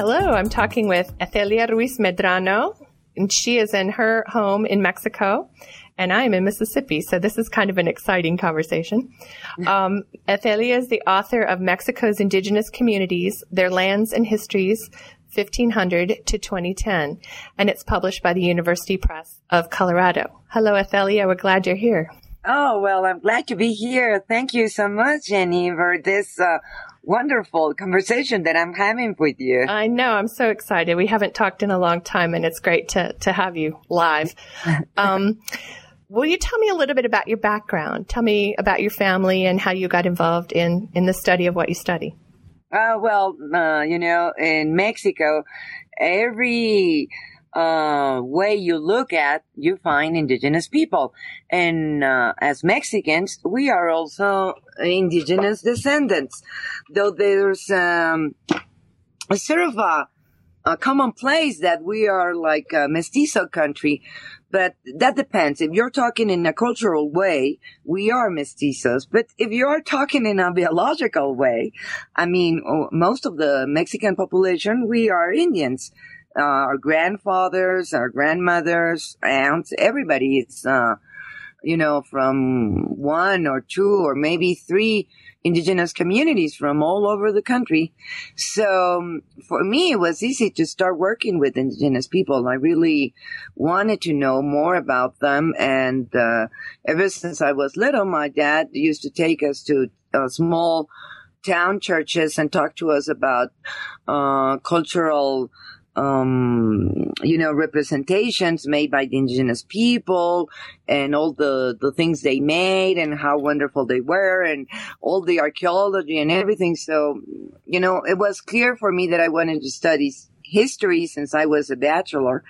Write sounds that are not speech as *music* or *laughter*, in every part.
Hello, I'm talking with Ethelia Ruiz Medrano, and she is in her home in Mexico, and I am in Mississippi. So this is kind of an exciting conversation. Um, Ethelia is the author of Mexico's Indigenous Communities, Their Lands and Histories, 1500 to 2010, and it's published by the University Press of Colorado. Hello, Ethelia. We're glad you're here. Oh, well, I'm glad to be here. Thank you so much, Jenny, for this uh, wonderful conversation that I'm having with you. I know. I'm so excited. We haven't talked in a long time, and it's great to, to have you live. *laughs* Um, will you tell me a little bit about your background? Tell me about your family and how you got involved in, in the study of what you study. Uh, well, uh, you know, in Mexico, every uh, way you look at, you find indigenous people. And uh, as Mexicans, we are also indigenous descendants. Though there's um, a sort of a, a common place that we are like a mestizo country, but that depends. If you're talking in a cultural way, we are mestizos. But if you're talking in a biological way, I mean, most of the Mexican population, we are Indians uh, our grandfathers, our grandmothers, aunts, everybody is, uh, you know, from one or two or maybe three indigenous communities from all over the country. So um, for me, it was easy to start working with indigenous people. I really wanted to know more about them. And, uh, ever since I was little, my dad used to take us to uh, small town churches and talk to us about, uh, cultural, um, you know, representations made by the indigenous people and all the, the things they made and how wonderful they were and all the archaeology and everything. So, you know, it was clear for me that I wanted to study history since I was a bachelor.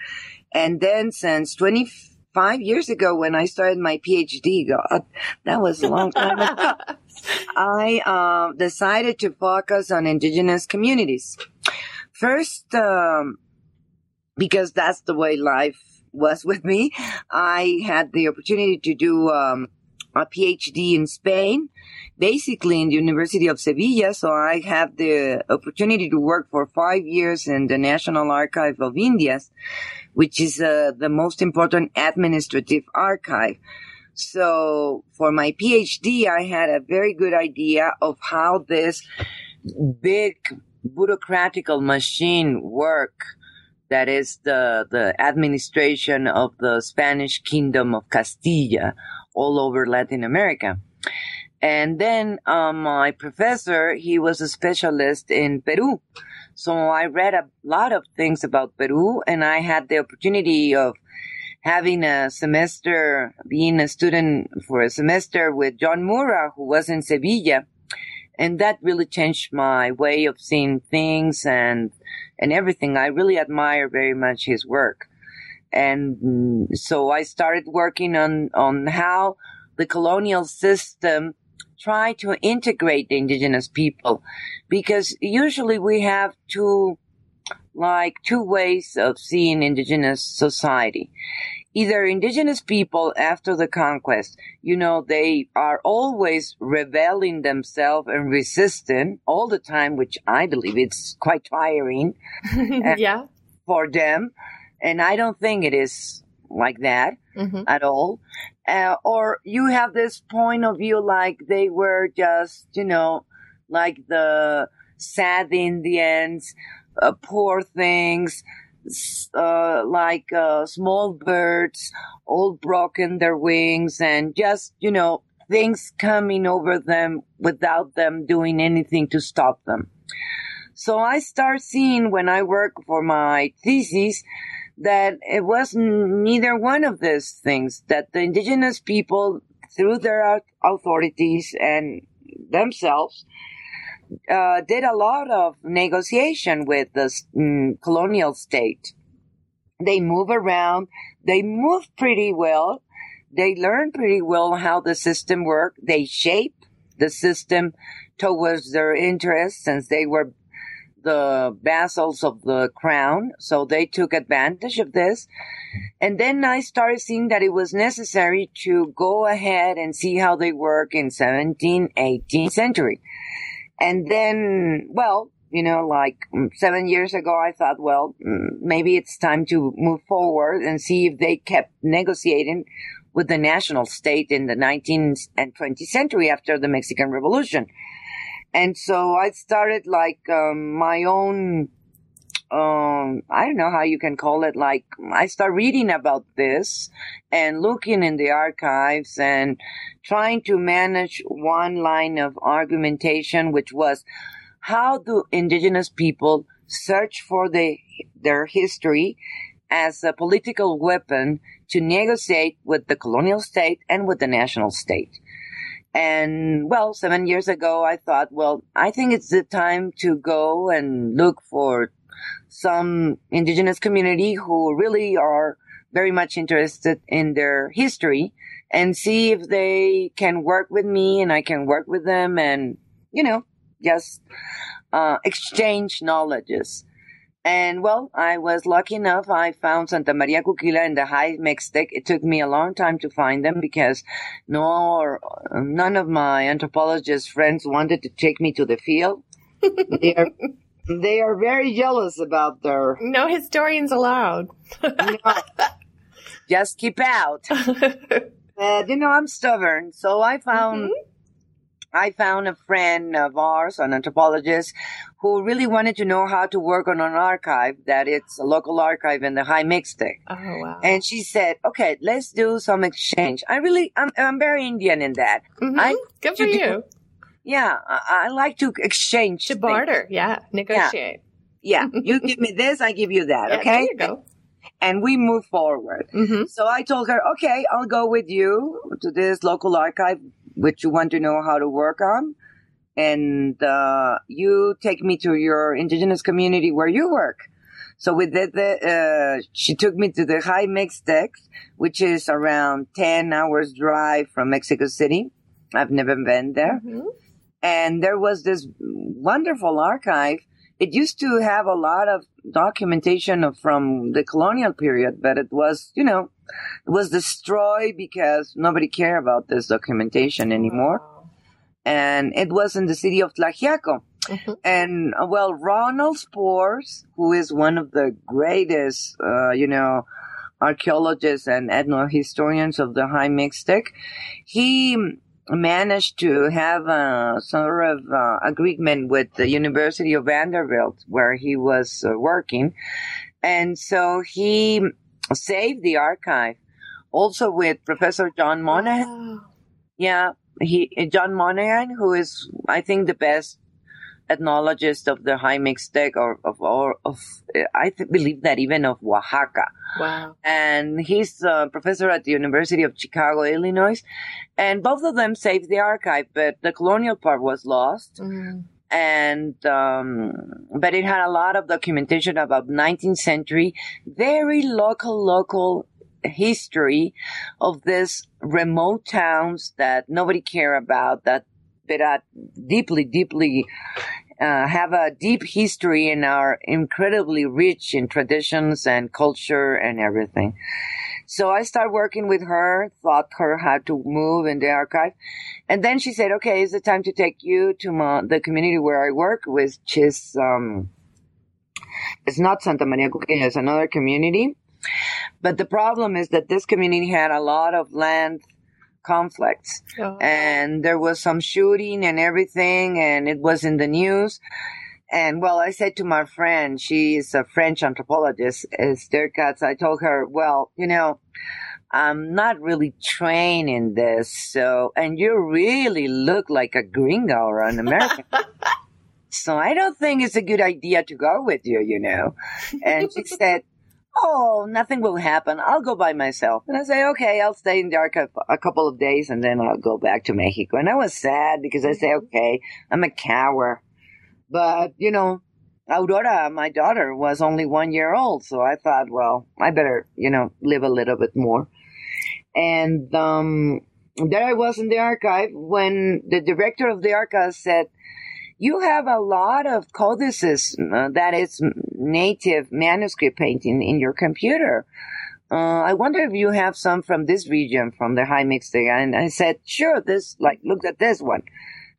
And then since 25 years ago when I started my PhD, God, that was a long time ago, *laughs* I uh, decided to focus on indigenous communities. First, um, because that's the way life was *laughs* with me, I had the opportunity to do um, a PhD in Spain, basically in the University of Sevilla. So I had the opportunity to work for five years in the National Archive of Indias, which is uh, the most important administrative archive. So for my PhD, I had a very good idea of how this big bureaucratical machine work that is the, the administration of the Spanish kingdom of Castilla all over Latin America. And then um, my professor, he was a specialist in Peru. So I read a lot of things about Peru and I had the opportunity of having a semester, being a student for a semester with John Murra, who was in Sevilla and that really changed my way of seeing things and and everything. I really admire very much his work, and mm, so I started working on on how the colonial system tried to integrate the indigenous people, because usually we have two like two ways of seeing indigenous society either indigenous people after the conquest, you know, they are always rebelling themselves and resisting all the time, which I believe it's quite tiring. *laughs* yeah. For them. And I don't think it is like that mm-hmm. at all. Uh, or you have this point of view like they were just, you know, like the sad Indians, uh, poor things, uh, like uh, small birds, all broken their wings, and just you know things coming over them without them doing anything to stop them. So I start seeing when I work for my thesis that it was neither one of these things. That the indigenous people, through their authorities and themselves, uh, did a lot of negotiation with the mm, colonial state. They move around. They move pretty well. They learn pretty well how the system worked. They shape the system towards their interests since they were the vassals of the crown. So they took advantage of this. And then I started seeing that it was necessary to go ahead and see how they work in 17th, 18th century. And then, well, you know, like mm, seven years ago, I thought, well, mm, maybe it's time to move forward and see if they kept negotiating with the national state in the 19th and 20th century after the Mexican Revolution. And so I started like um, my own, um, I don't know how you can call it. Like I start reading about this and looking in the archives and trying to manage one line of argumentation, which was how do indigenous people search for the, their history as a political weapon to negotiate with the colonial state and with the national state. And well, seven years ago, I thought, well, I think it's the time to go and look for some indigenous community who really are very much interested in their history and see if they can work with me and I can work with them and, you know, just, uh, exchange knowledges. And well, I was lucky enough. I found Santa Maria Cuquila and the High Mixtec. It took me a long time to find them because no, none of my anthropologist friends wanted to take me to the field. *laughs* they are, they are very jealous about their. No historians allowed. *laughs* just keep out. *laughs* uh, you know, I'm stubborn, so I found. Mm-hmm. I found a friend of ours, an anthropologist, who really wanted to know how to work on an archive that it's a local archive in the High Mixtec. Oh, wow. And she said, okay, let's do some exchange. I really, I'm, I'm very Indian in that. Mm-hmm. I, Good for you. Do, yeah, I, I, like to exchange. To barter, yeah, negotiate. Yeah, yeah. *laughs* you give me this, I give you that, yeah, okay? There you go. And we move forward. Mm-hmm. So I told her, okay, I'll go with you to this local archive, which you want to know how to work on and uh, you take me to your indigenous community where you work. So we did the, uh, she took me to the High Mixtec, which is around 10 hours drive from Mexico City. I've never been there. Mm-hmm. And there was this wonderful archive. It used to have a lot of documentation of, from the colonial period, but it was, you know, it was destroyed because nobody cared about this documentation anymore. Wow and it was in the city of Tlaxiaco. Mm-hmm. And uh, well, Ronald Spores, who is one of the greatest, uh, you know, archaeologists and ethnohistorians of the High Mixtec, he managed to have a sort of uh, agreement with the University of Vanderbilt where he was uh, working. And so he saved the archive also with Professor John Monaghan. Wow. Yeah, he John Monaghan, who is I think the best ethnologist of the high Mixtec or of or of I th- believe that even of Oaxaca. Wow. And he's a professor at the University of Chicago, Illinois. And both of them saved the archive, but the colonial part was lost. Mm. And, um, but it had a lot of documentation about 19th century, very local, local history of these remote towns that nobody care about that that are deeply, deeply uh, have a deep history and are incredibly rich in traditions and culture and everything. So I started working with her, taught her how to move in the archive. And then she said, okay, it's the time to take you to my, the community where I work, which is, um, it's not Santa Maria Cuquila, it's another community. But the problem is that this community had a lot of land conflicts Oh. and there was some shooting and everything and it was in the news. And well, I said to my friend, she is a French anthropologist, Esther Katz, I told her, well, you know, I'm not really trained in this. So, and you really look like a gringo or an American. *laughs* so I don't think it's a good idea to go with you, you know. And she said, Oh, nothing will happen. I'll go by myself. And I say, okay, I'll stay in the archive a couple of days and then I'll go back to Mexico. And I was sad because I say, okay, I'm a coward. But, you know, Aurora, my daughter, was only one year old. So I thought, well, I better, you know, live a little bit more. And, um, there I was in the archive when the director of the archive said, you have a lot of codices uh, that is native manuscript painting in your computer. Uh, I wonder if you have some from this region, from the high Mixtec. And I said, sure, this, like, look at this one.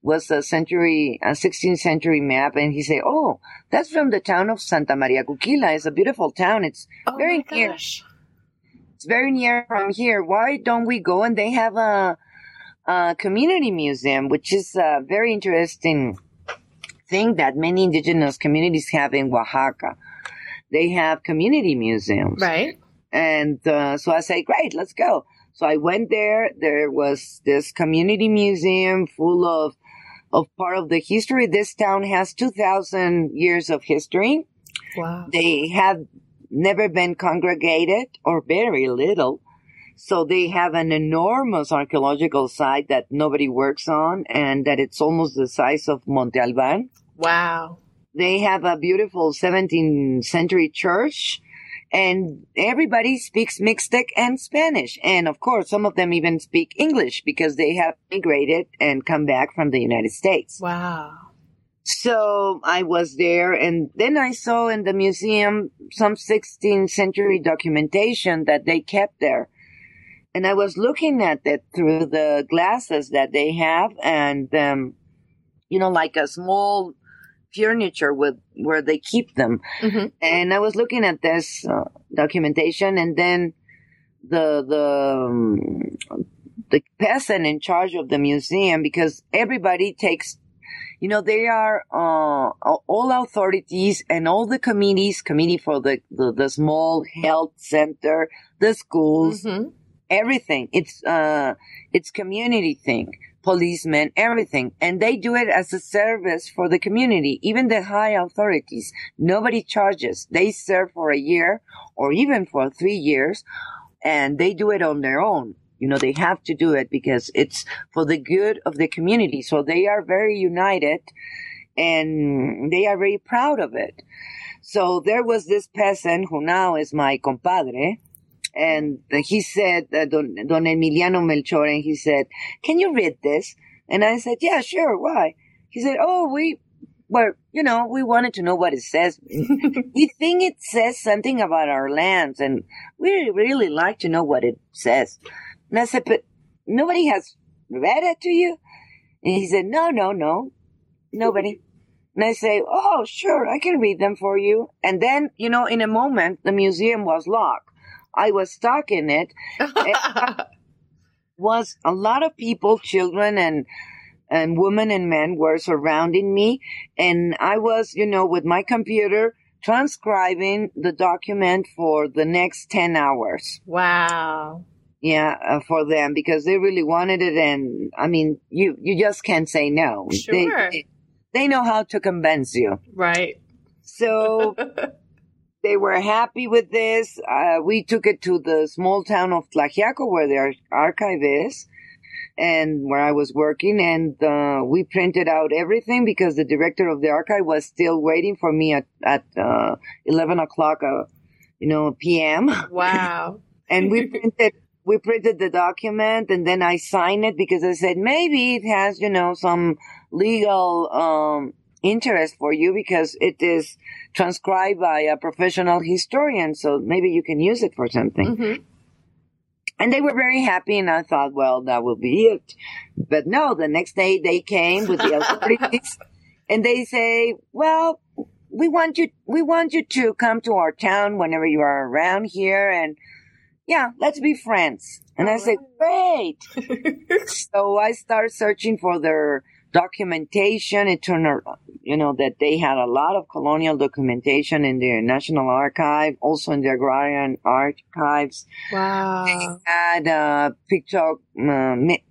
Was a century, a 16th century map. And he said, oh, that's from the town of Santa Maria Cuquila. It's a beautiful town. It's Oh very near, it's very near from here. Why don't we go? And they have a, a community museum, which is a very interesting thing that many indigenous communities have in Oaxaca. They have community museums. Right. And uh, so I say, great, let's go. So I went there. There was this community museum full of of part of the history. This town has 2,000 years of history. Wow. They have never been congregated or very little. So they have an enormous archaeological site that nobody works on and that it's almost the size of Monte Alban. Wow. They have a beautiful 17th century church and everybody speaks Mixtec and Spanish. And of course, some of them even speak English because they have migrated and come back from the United States. Wow. So I was there and then I saw in the museum some 16th century documentation that they kept there. And I was looking at it through the glasses that they have and, um, you know, like a small furniture with where they keep them. hmm And I was looking at this uh, documentation and then the, the, um, the person in charge of the museum because everybody takes you know, they are uh, all authorities and all the committees, committee for the, the, the small health center, the schools, hmm everything. It's uh, it's community thing, policemen, everything, and they do it as a service for the community. Even the high authorities, nobody charges. They serve for a year or even for three years, and they do it on their own. You know, they have to do it because it's for the good of the community. So they are very united and they are very proud of it. So there was this peasant who now is my compadre. And he said, uh, Don, Don Emiliano Melchor, and he said, can you read this? And I said, yeah, sure. Why? He said, oh, we, well, you know, we wanted to know what it says. *laughs* we think it says something about our lands and we really like to know what it says. And I said, but nobody has read it to you? And he said, no, no, no, nobody. And I say, oh, sure, I can read them for you. And then, you know, in a moment, the museum was locked. I was stuck in it. *laughs* Was a lot of people, children and and women and men were surrounding me, and I was, you know, with my computer transcribing the document for the next ten hours. wow. Yeah, uh, for them because they really wanted it, and I mean, you you just can't say no. They- Sure. They, they know how to convince you. Right. So *laughs* they were happy with this. Uh, we took it to the small town of Tlaxiaco where their archive is and where I was working and, uh, we printed out everything because the director of the archive was still waiting for me at, at, uh, 11 o'clock, uh, you know, PM. Wow. *laughs* And we printed, we printed the document and then I signed it because I said maybe it has, you know, some legal, um, interest for you because it is transcribed by a professional historian. So maybe you can use it for something. hmm And they were very happy and I thought, well, that will be it. But no, the next day they came with the *laughs* authorities and they say, well, we want you, we want you to come to our town whenever you are around here and yeah, let's be friends. And I said, great. *laughs* so I started searching for their documentation. It turned out, you know, that they had a lot of colonial documentation in their National Archive, also in the Agrarian Archives Wow. They had uh, picture uh, ma-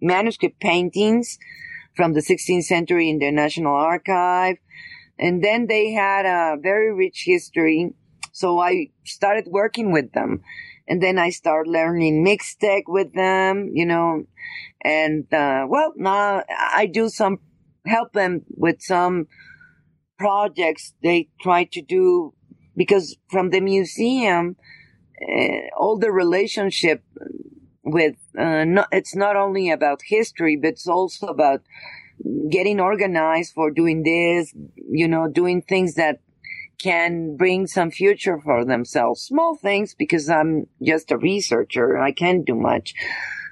manuscript paintings from the 16th century in their National Archive. And then they had a very rich history. So I started working with them. And then I start learning Mixtec with them, you know, and, uh, well, now I do some, help them with some, projects they try to do because from the museum, uh, all the relationship with uh, not, it's not only about history, but it's also about getting organized for doing this, you know, doing things that can bring some future for themselves. Small things because I'm just a researcher. I can't do much.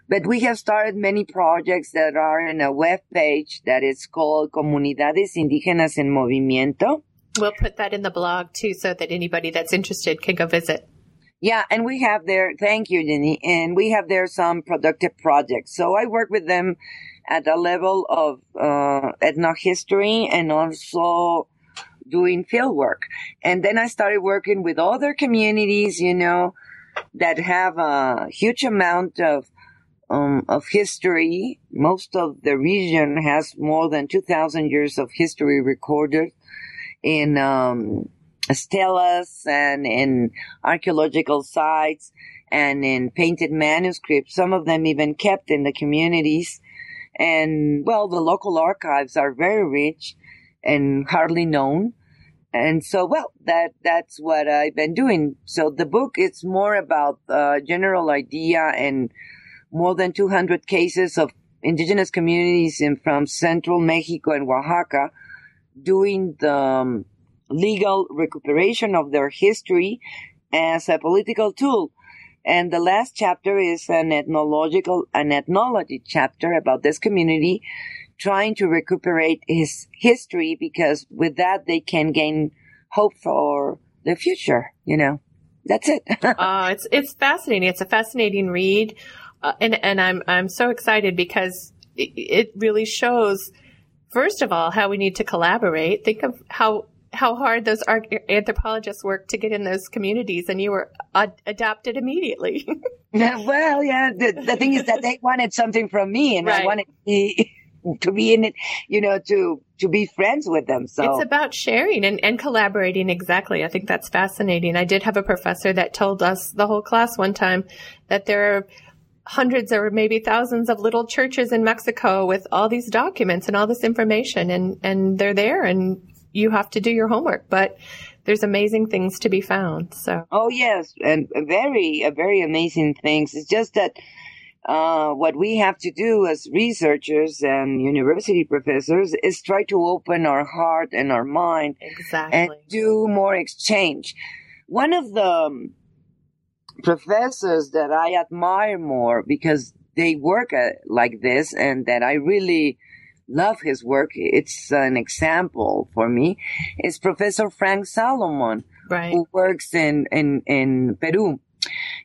But we have started many projects that are in a web page that is called Comunidades Indígenas en Movimiento. We'll put that in the blog too so that anybody that's interested can go visit. Yeah, and we have there, thank you, Jenny, and we have there some productive projects. So I work with them at a level of uh, ethnohistory and also doing field work. And then I started working with other communities, you know, that have a huge amount of um, of history. Most of the region has more than 2,000 years of history recorded in um, stelas and in archaeological sites and in painted manuscripts. Some of them even kept in the communities. And well, the local archives are very rich and hardly known. And so, well, that, that's what I've been doing. So the book, it's more about the general idea and more than 200 cases of indigenous communities in, from central Mexico and Oaxaca doing the um, legal recuperation of their history as a political tool. And the last chapter is an ethnological, an ethnology chapter about this community trying to recuperate his history because with that they can gain hope for the future, you know. That's it. *laughs* uh, it's it's fascinating. It's a fascinating read. Uh, and and I'm I'm so excited because it, it really shows first of all how we need to collaborate. Think of how how hard those anthropologists work to get in those communities, and you were ad- adopted immediately. *laughs* *laughs* well, yeah. The, the thing is that they wanted something from me, and right. I wanted to be, *laughs* to be in it, you know, to to be friends with them. So it's about sharing and, and collaborating. Exactly. I think that's fascinating. I did have a professor that told us the whole class one time that there are hundreds or maybe thousands of little churches in Mexico with all these documents and all this information and, and they're there and you have to do your homework, but there's amazing things to be found. So. Oh yes, and very, uh, very amazing things. It's just that, uh, what we have to do as researchers and university professors is try to open our heart and our mind exactly. and do more exchange. One of the um, professors that I admire more because they work uh, like this and that I really love his work. It's an example for me. Is Professor Frank Salomon, right. who works in, in, in Peru.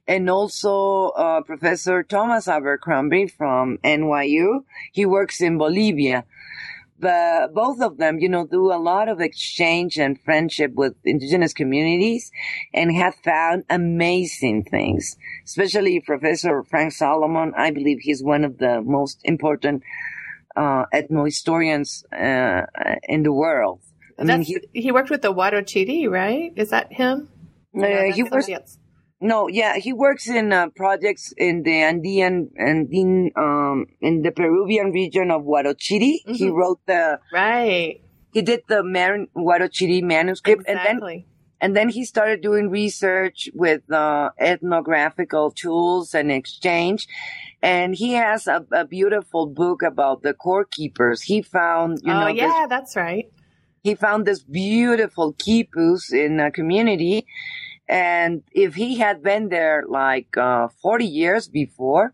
And also, uh, Professor Thomas Abercrombie from NYU. He works in Bolivia. But both of them, you know, do a lot of exchange and friendship with indigenous communities and have found amazing things. Especially Professor Frank Salomon. I believe he's one of the most important uh, ethnohistorians uh, in the world. I mean, he, he, worked with the Huarochiri, right? Is that him? Uh, he works. No, yeah, he works in uh, projects in the Andean Andean um in the Peruvian region of Huarochiri. Mm-hmm. He wrote the right. He did the Mar- Huarochiri manuscript, exactly. and then and then he started doing research with uh, ethnographical tools and exchange. And he has a, a, beautiful book about the cord keepers. He found, you oh, know, yeah, that's right. He found this beautiful quipus in a community. And if he had been there like uh, 40 years before,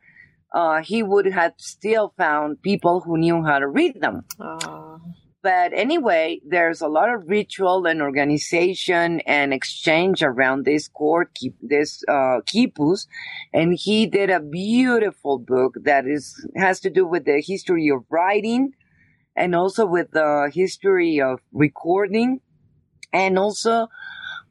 uh, he would have still found people who knew how to read them. Oh. But anyway, there's a lot of ritual and organization and exchange around this court, this uh, quipus, and he did a beautiful book that is has to do with the history of writing, and also with the history of recording, and also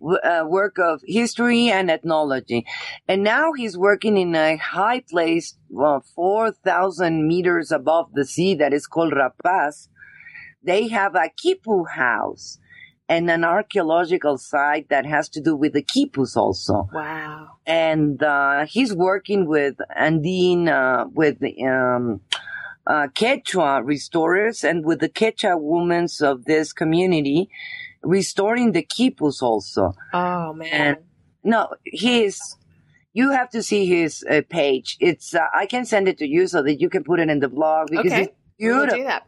uh, work of history and ethnology. And now he's working in a high place, well, 4,000 meters above the sea that is called Rapaz they have a Quipu house and an archaeological site that has to do with the quipus also. Wow. And, uh, he's working with Andine, uh, with, um, uh, Quechua restorers and with the Quechua women of this community. Restoring the quipus also. Oh man. And no, he's. You have to see his uh, page. It's. Uh, I can send it to you so that you can put it in the blog because Okay. it's We'll do that.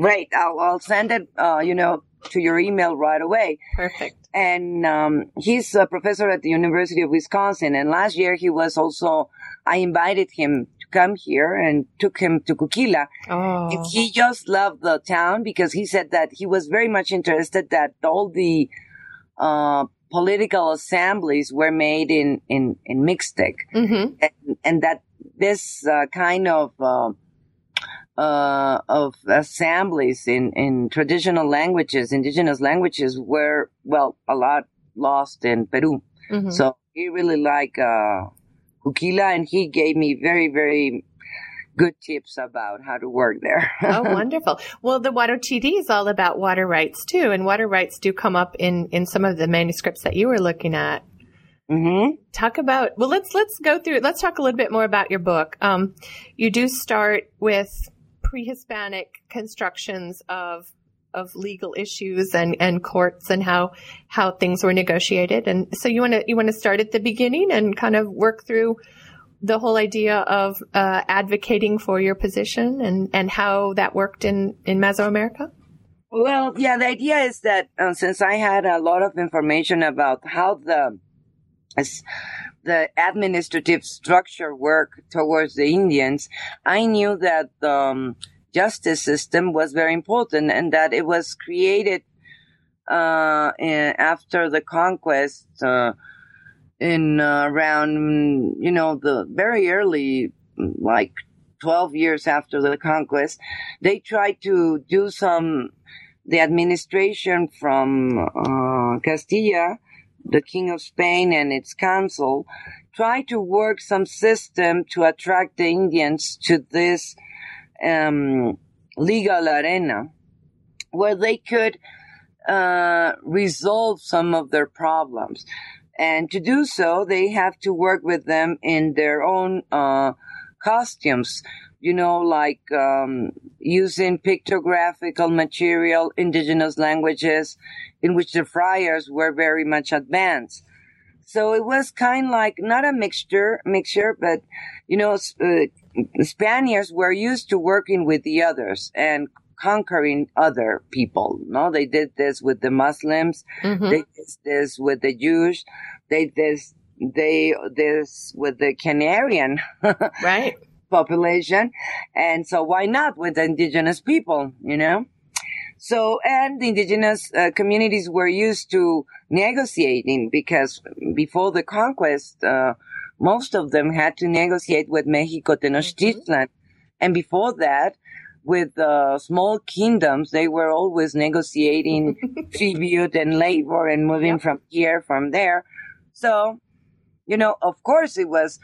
Great. I'll, I'll send it. Uh, you know, to your email right away. Perfect. And um, he's a professor at the University of Wisconsin. And last year he was also. I invited him to come here and took him to Cuquila. Oh. And he just loved the town because he said that he was very much interested that all the uh, political assemblies were made in in in Mixtec, hmm and, and that this uh, kind of uh, uh, of assemblies in in traditional languages, indigenous languages, were well a lot lost in Peru. hmm So he really liked uh, Cuquila, and he gave me very very good tips about how to work there. oh, *laughs* wonderful. Well, the Water TD is all about water rights too, and water rights do come up in in some of the manuscripts that you were looking at. Mm-hmm. Talk about well, let's let's go through. Let's talk a little bit more about your book. Um, you do start with pre-Hispanic constructions of of legal issues and, and courts and how how things were negotiated. And so you want to you want to start at the beginning and kind of work through the whole idea of uh, advocating for your position and, and how that worked in, in Mesoamerica? Well, yeah, the idea is that uh, since I had a lot of information about how the the administrative structure worked towards the Indians, I knew that um, justice system was very important and that it was created uh, after the conquest uh, in uh, around, you know, the very early, like 12 years after the conquest. They tried to do some the administration from uh, Castilla, the King of Spain and its council, tried to work some system to attract the Indians to this um, legal arena where they could uh, resolve some of their problems. And to do so, they have to work with them in their own uh, costumes you know, like um, using pictographical material, indigenous languages, in which the friars were very much advanced. So it was kind of like not a mixture, mixture, but you know, uh, Spaniards were used to working with the others and conquering other people. No, they did this with the Muslims. Mm-hmm. They did this with the Jews. They did they this with the Canarian. *laughs* right population. And so why not with the indigenous people, you know? So, and the indigenous uh, communities were used to negotiating because before the conquest, uh, most of them had to negotiate with Mexico Tenochtitlan. Mm-hmm. And before that, with uh, small kingdoms, they were always negotiating *laughs* tribute and labor and moving from here, from there. So, you know, of course it was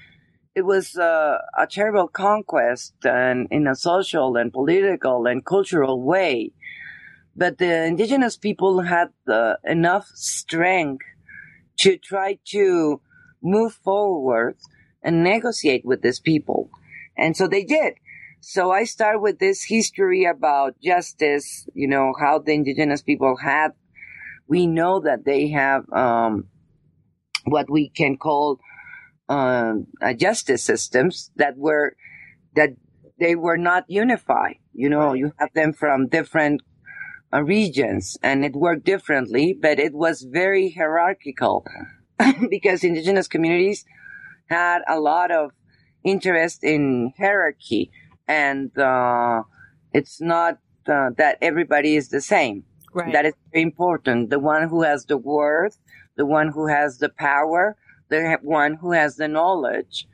it was uh, a terrible conquest and in a social and political and cultural way. But the indigenous people had uh, enough strength to try to move forward and negotiate with these people. And so they did. So I start with this history about justice, you know, how the indigenous people had, we know that they have, um, what we can call uh, justice systems that were that they were not unified. You know, you have them from different regions, and it worked differently, but it was very hierarchical *laughs* because indigenous communities had a lot of interest in hierarchy, and uh, it's not uh, that everybody is the same. Right. That is very important. The one who has the worth, the one who has the power, the one who has the knowledge.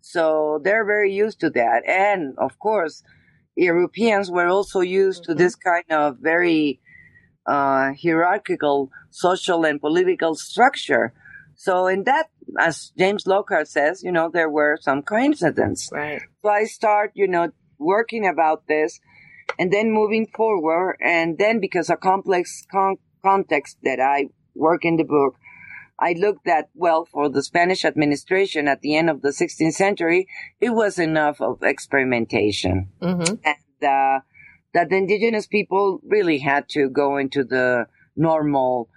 So they're very used to that. And of course, Europeans were also used mm-hmm. to this kind of very uh, hierarchical social and political structure. So in that, as James Lockhart says, you know, there were some coincidences. Right. So I start, you know, working about this and then moving forward. And then because a complex con- context that I work in the book, I looked at, well, for the Spanish administration at the end of the 16th century, it was enough of experimentation. Mm-hmm. And, uh, that the indigenous people really had to go into the normal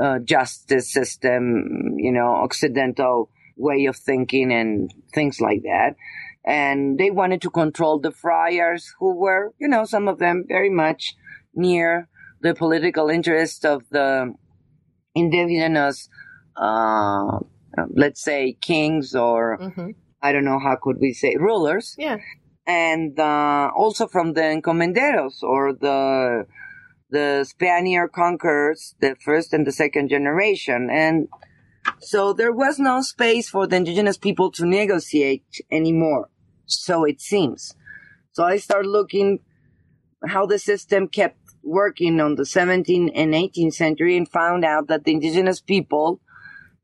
uh, justice system, you know, Occidental way of thinking and things like that. And they wanted to control the friars who were, you know, some of them very much near the political interest of the indigenous, uh, let's say kings or mm-hmm. I don't know how could we say rulers. Yeah. And uh, also from the encomenderos or the the Spaniard conquerors, the first and the second generation. And so there was no space for the indigenous people to negotiate anymore. So it seems. So I started looking how the system kept working on the 17th and 18th century and found out that the indigenous people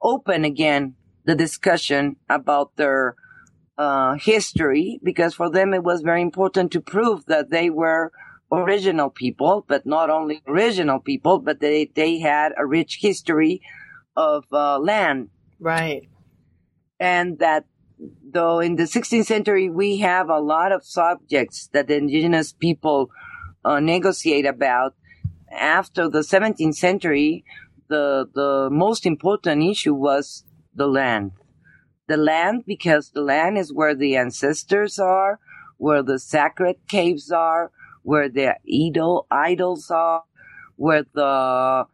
open again the discussion about their uh, history because for them it was very important to prove that they were original people, but not only original people, but they, they had a rich history of uh, land. Right. And that though in the 16th century we have a lot of subjects that the indigenous people uh, negotiate about, after the 17th century, the, the most important issue was the land. The land because the land is where the ancestors are, where the sacred caves are, where the idol idols are, where the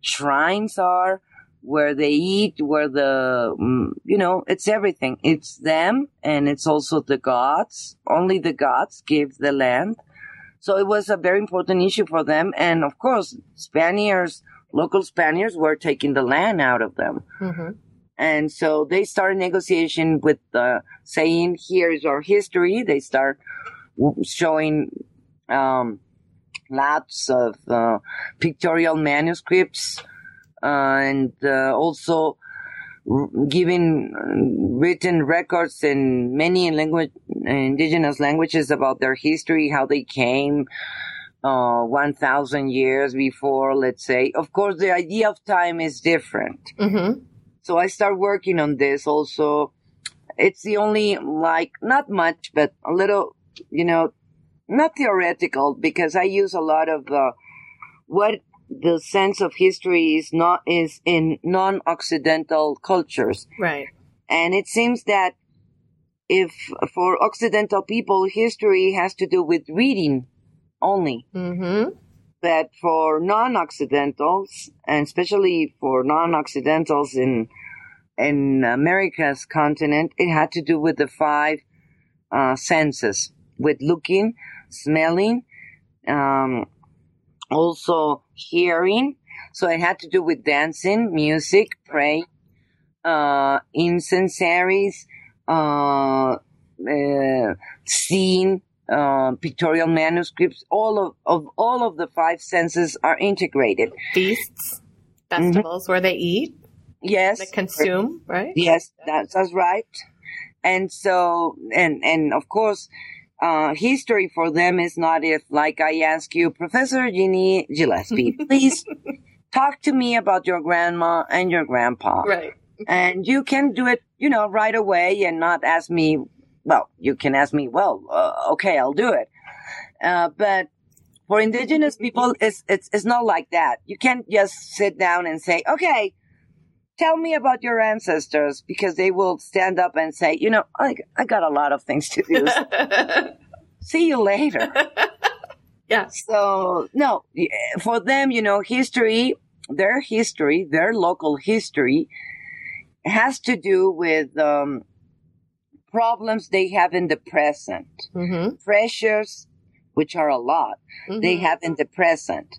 shrines are, where they eat, where the mm, you know it's everything. It's them, and it's also the gods. Only the gods give the land. So it was a very important issue for them, and of course, Spaniards, local Spaniards, were taking the land out of them. Mm-hmm. And so they started negotiation with uh, saying, "Here is our history." They start showing um, lots of uh, pictorial manuscripts uh, and uh, also r- giving uh, written records in many language, indigenous languages about their history, how they came. Uh, 1000 years before, let's say. Of course, the idea of time is different. Mm-hmm. So I start working on this also. It's the only, like, not much, but a little, you know, not theoretical because I use a lot of uh, what the sense of history is not is in non-Occidental cultures. Right. And it seems that if for Occidental people, history has to do with reading only. Mm-hmm. But for non-Occidentals, and especially for non-Occidentals in in America's continent, it had to do with the five uh, senses, with looking, smelling, um, also hearing. So it had to do with dancing, music, praying, uh, incensaries, uh, uh, seeing, uh, pictorial manuscripts. All of, of all of the five senses are integrated. Feasts, festivals mm-hmm. where they eat. Yes. They consume, right? Yes, that's, that's right. And so, and, and of course, uh, history for them is not if, like I ask you, Professor Ginny Gillespie, *laughs* please talk to me about your grandma and your grandpa. Right. And you can do it, you know, right away and not ask me, well, you can ask me, well, uh, okay, I'll do it. Uh, but for indigenous people, it's, it's, it's not like that. You can't just sit down and say, okay, tell me about your ancestors because they will stand up and say, you know, I, I got a lot of things to do. *laughs* See you later. *laughs* yeah. So, no, for them, you know, history, their history, their local history has to do with, um, problems they have in the present, mm-hmm. pressures, which are a lot, mm-hmm. they have in the present.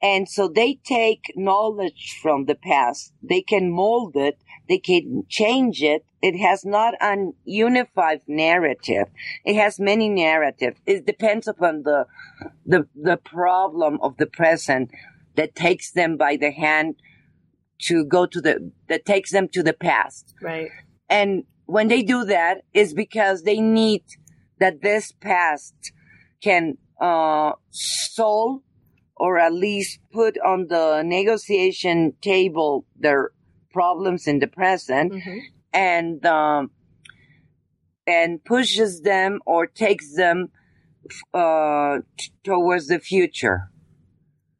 And so they take knowledge from the past. They can mold it. They can change it. It has not an unified narrative. It has many narratives. It depends upon the, the, the problem of the present that takes them by the hand to go to the, that takes them to the past. Right. And when they do that, is because they need that this past can, uh, solve or at least put on the negotiation table their problems in the present mm-hmm. and um, and pushes them or takes them uh, t- towards the future.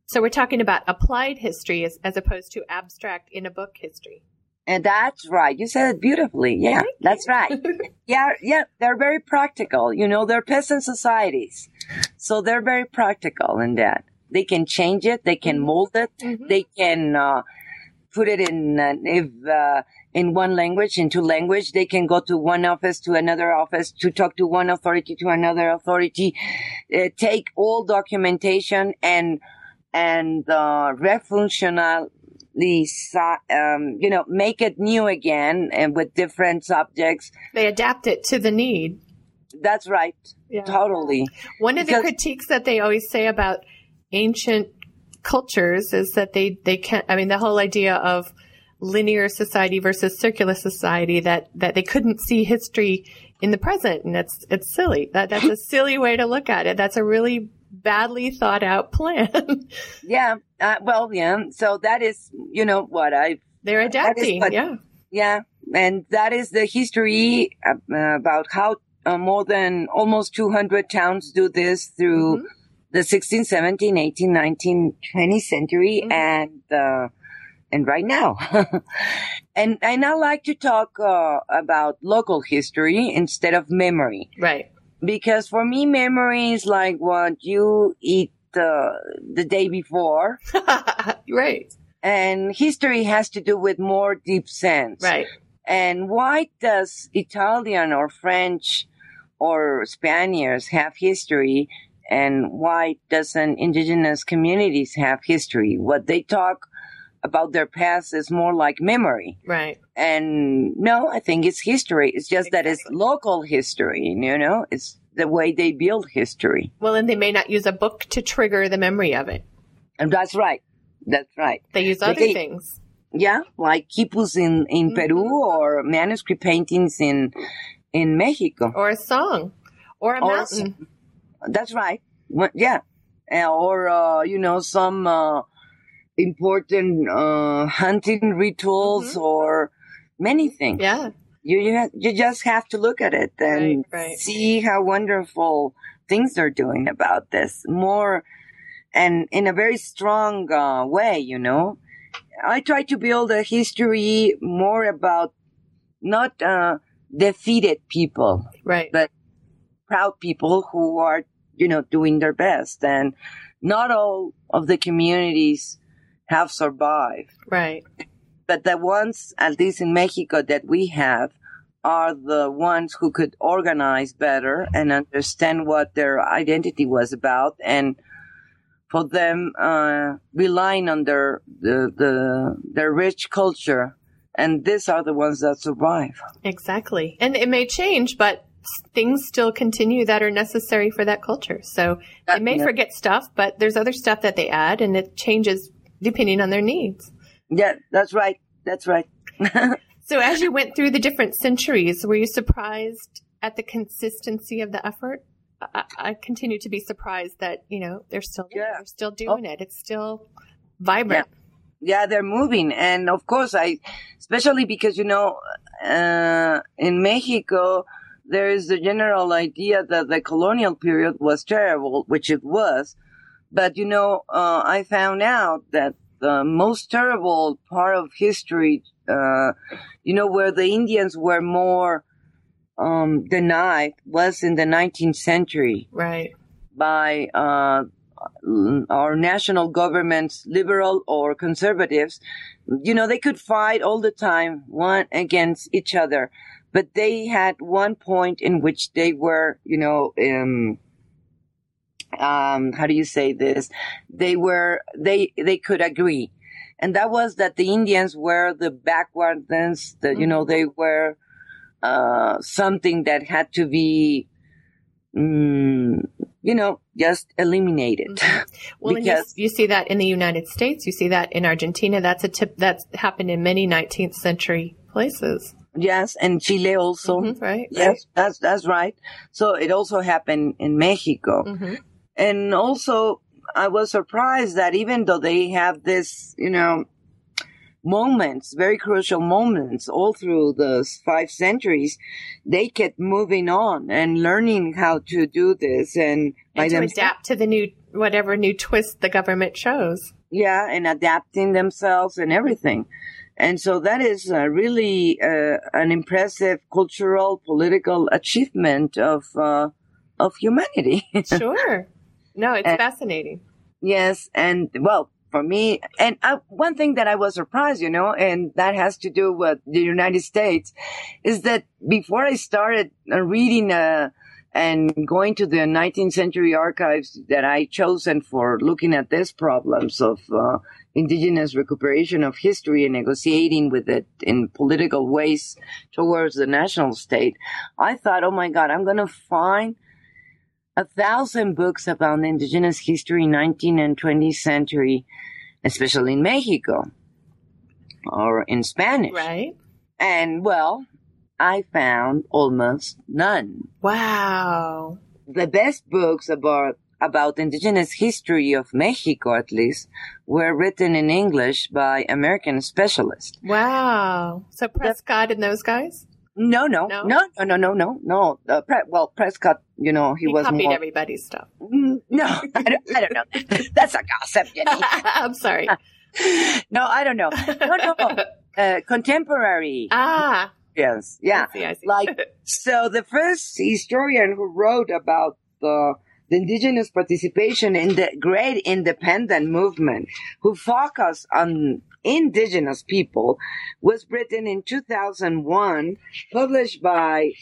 So we're talking about applied history as, as opposed to abstract in a book history. And that's right. You said it beautifully. Yeah, Thank that's right. *laughs* yeah, yeah, they're very practical. You know, they're peasant societies. So they're very practical in that. They can change it, they can mold it, Mhm. they can uh, put it in uh, if uh, in one language into language. They can go to one office to another office to talk to one authority to another authority. Uh, take all documentation and and uh, refunctional um, you know, make it new again and with different subjects. They adapt it to the need. That's right. Yeah. Totally. One of the critiques that they always say about ancient cultures is that they, they can't, I mean, the whole idea of linear society versus circular society that, that they couldn't see history in the present. And it's, it's silly. That, that's a *laughs* silly way to look at it. That's a really badly thought out plan. *laughs* Yeah. Uh, well, yeah. So that is, you know, what I, They're adapting. what- yeah. yeah. And that is the history uh, about how uh, more than almost 200 towns do this through Mhm. the 16th, 17th, 18th, 19th, 20th century Mhm. and, uh, and right now. *laughs* and, and I like to talk, uh, about local history instead of memory. Right. Because for me memory is like what you eat uh, the day before *laughs* right. and history has to do with more deep sense Right. and why does italian or french or spaniards have history and why doesn't indigenous communities have history what they talk about their past is more like memory Right. and no, I think it's history. It's just that it's local history, you know? It's the way they build history. Well, and they may not use a book to trigger the memory of it. And that's right. That's right. They use other they- things. Yeah, like quipus in, in Mhm. Peru or manuscript paintings in, in Mexico. Or a song. Or a Or a mountain. That's right. Yeah. Or, uh, you know, some, uh, important, uh, hunting rituals Mhm. or many things. Yeah. You, you, ha- you just have to look at it and Right, right. see how wonderful things they're doing about this more and in a very strong uh, way, you know. I try to build a history more about not uh, defeated people, Right. but proud people who are, you know, doing their best. And not all of the communities have survived Right. but the ones, at least in Mexico, that we have are the ones who could organize better and understand what their identity was about and for them uh, relying on their the, the their rich culture and these are the ones that survive Exactly. And it may change, but things still continue that are necessary for that culture. So they may Yeah. forget stuff, but there's other stuff that they add and it changes depending on their needs. yeah that's right that's right *laughs* So as you went through the different centuries, were you surprised at the consistency of the effort? I, I continue to be surprised that, you know, they're still. Yeah. They're still doing it. It's still vibrant. yeah they're moving and of course i especially because you know uh, in mexico there is the general idea that the colonial period was terrible which it was but you know uh, i found out that the most terrible part of history uh, you know where the indians were more um, denied was in the 19th century Right. by uh, our national governments, liberal or conservatives, you know, they could fight all the time, one against each other. But they had one point in which they were, you know, um, um, how do you say this? They were, they, they could agree. And that was that the Indians were the backwardness, that, you know, they were, uh, something that had to be, mm, you know, just eliminated. Mhm. *laughs* Well, and you, you see that in the United States. You see that in Argentina. That's a tip that's happened in many 19th century places. yes, and Chile also. Mhm, right? Yes, that's that's right. So it also happened in Mexico, hmm and also I was surprised that even though they have this, you know, moments, very crucial moments, all through the five centuries, they kept moving on and learning how to do this, and by And to adapt to the new whatever new twist the government shows. Yeah, and adapting themselves and everything. And so that is uh, really uh, an impressive cultural, political achievement of uh, of humanity. *laughs* sure. No, it's And- fascinating. yes, and well, for me, and uh, one thing that I was surprised, you know, and that has to do with the United States, is that before I started uh, reading uh, and going to the 19th century archives that I chosen for looking at these problems of uh, indigenous recuperation of history and negotiating with it in political ways towards the national state, I thought, oh my God, I'm going to find a thousand books about indigenous history, 19th and 20th century, especially in Mexico or in Spanish. Right? And well, I found almost none. Wow. The best books about about indigenous history of Mexico, at least, were written in English by American specialists. Wow. So Prescott and those guys? No, no, No? no, no, no, no, no. Uh, Pre- well, Prescott, you know, he, He, was copied more. everybody's stuff. Mm, no, I don't, I don't know. *laughs* That's a gossip, Jenny. *laughs* I'm sorry. *laughs* No, I don't know. No, no. Uh, contemporary. ah, Yes. Yeah. I see, I see. Like, so the first historian who wrote about the, the indigenous participation in the great independent movement, who focused on indigenous people, was written in 2001, published by